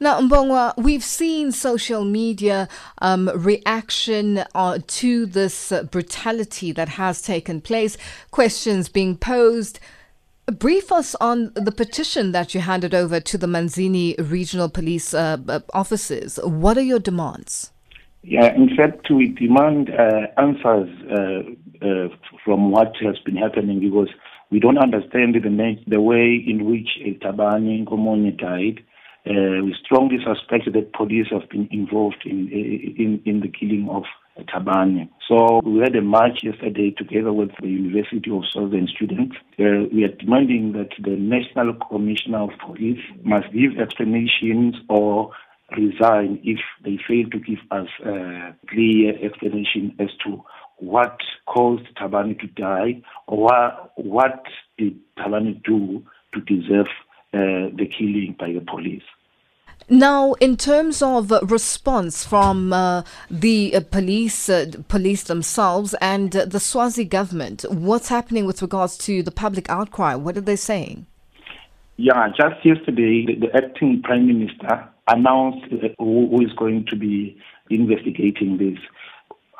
Now, Mbongwa, we've seen social media um, reaction uh, to this uh, brutality that has taken place, questions being posed. Brief us on the petition that you handed over to the Manzini Regional Police uh, uh offices. What are your demands? Yeah, in fact, we demand uh, answers uh, from what has been happening because we don't understand the, the way in which Thabani Nkomonye died uh, we strongly suspect that police have been involved in in, in the killing of Thabani. So we had a march yesterday together with the University of Southern students. Uh, we are demanding that the National Commissioner of Police must give explanations or resign if they fail to give us a clear explanation as to what caused Thabani to die or what, did Thabani do to deserve uh, the killing by the police. Now, in terms of response from uh, the uh, police, uh, police themselves, and uh, the Swazi government, what's happening with regards to the public outcry? What are they saying? Yeah, just yesterday, the, the acting prime minister announced who, who is going to be investigating this.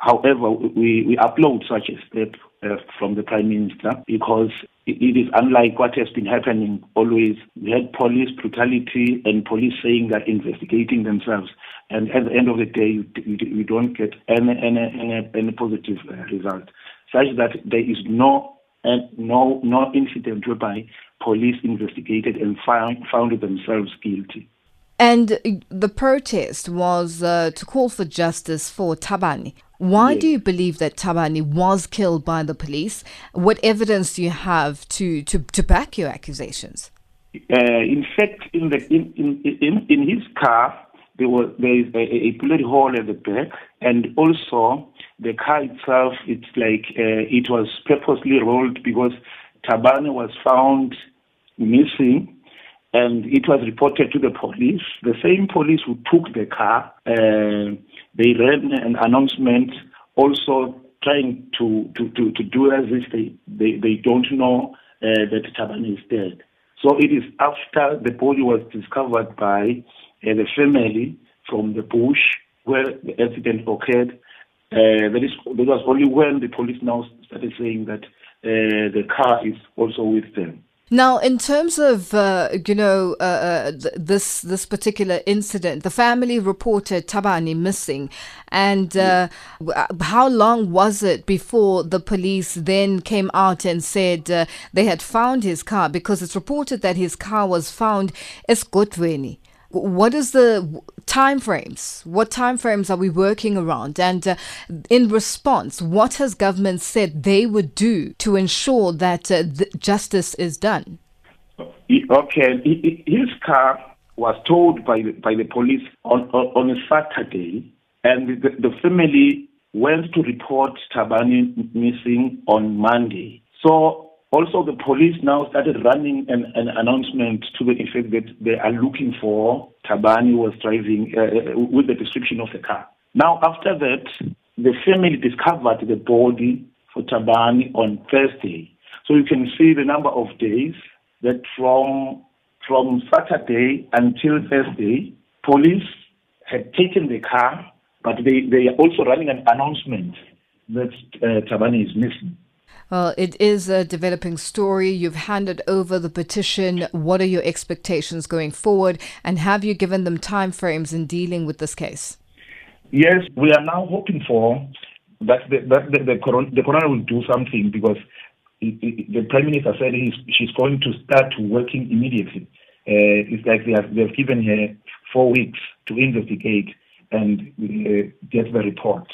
However, we, we upload such a step uh, from the Prime Minister because it is unlike what has been happening always. We had police brutality and police saying that investigating themselves. And at the end of the day, you don't get any, any, any, any positive uh, result, such that there is no, uh, no, no incident whereby police investigated and found, found themselves guilty. And the protest was uh, to call for justice for Thabani. Why yes. do you believe that Thabani was killed by the police? What evidence do you have to, to, to back your accusations? Uh, in fact, in, the, in, in, in, in his car, there was there is a, a bullet hole at the back, and also the car itself. It's like uh, it was purposely rolled because Thabani was found missing and it was reported to the police. The same police who took the car, uh, they ran an announcement also trying to, to, to, to do as if they, they, they don't know uh, that Thabani is dead. So it is after the body was discovered by uh, the family from the bush where the accident occurred. Uh, that, is, that was only when the police now started saying that uh, the car is also with them. Now, in terms of uh, you know uh, uh, th- this this particular incident, the family reported Thabani missing, and uh, uh, how long was it before the police then came out and said uh, they had found his car? Because it's reported that his car was found. Esgotweni what is the time frames what time frames are we working around? And uh, in response what has government said they would do to ensure that uh, justice is done? Okay his car was towed by the, by the police on, on, a saturday and the, the family went to report Thabani missing on monday. So also, the police now started running an, an announcement to the effect that they are looking for Thabani who was driving uh, uh, with the description of the car. Now, after that, the family discovered the body for Thabani on Thursday. So you can see the number of days that from from Saturday until Thursday, police had taken the car, but they, they are also running an announcement that uh, Thabani is missing. Well, it is a developing story. You've handed over the petition. What are your expectations going forward? And have you given them timeframes in dealing with this case? Yes, we are now hoping for that the, that the, the, coroner, the will do something because the prime minister said she's going to start working immediately. Uh, it's like they have, they have given her four weeks to investigate and uh, get the report.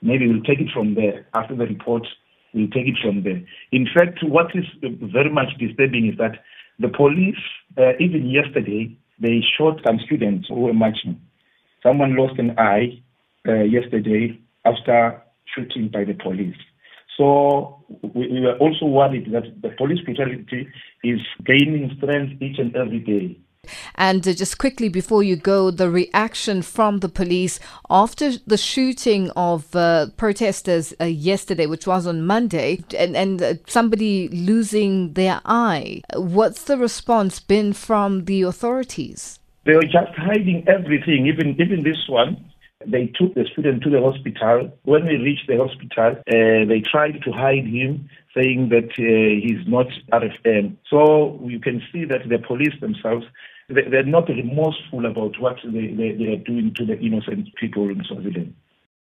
Maybe we'll take it from there after the report We'll take it from there. In fact, what is very much disturbing is that the police, uh, even yesterday, they shot some students who were marching. Someone lost an eye uh, yesterday after shooting by the police. So we, we were also worried that the police brutality is gaining strength each and every day. And uh, just quickly before you go, the reaction from the police after the shooting of uh, protesters uh, yesterday, which was on Monday, and, and uh, somebody losing their eye. What's the response been from the authorities? They were just hiding everything, even even this one. They took the student to the hospital. When we reached the hospital, uh, they tried to hide him, saying that uh, he's not RFM. So you can see that the police themselves they're not remorseful about what they, they, they are doing to the innocent people in Swaziland.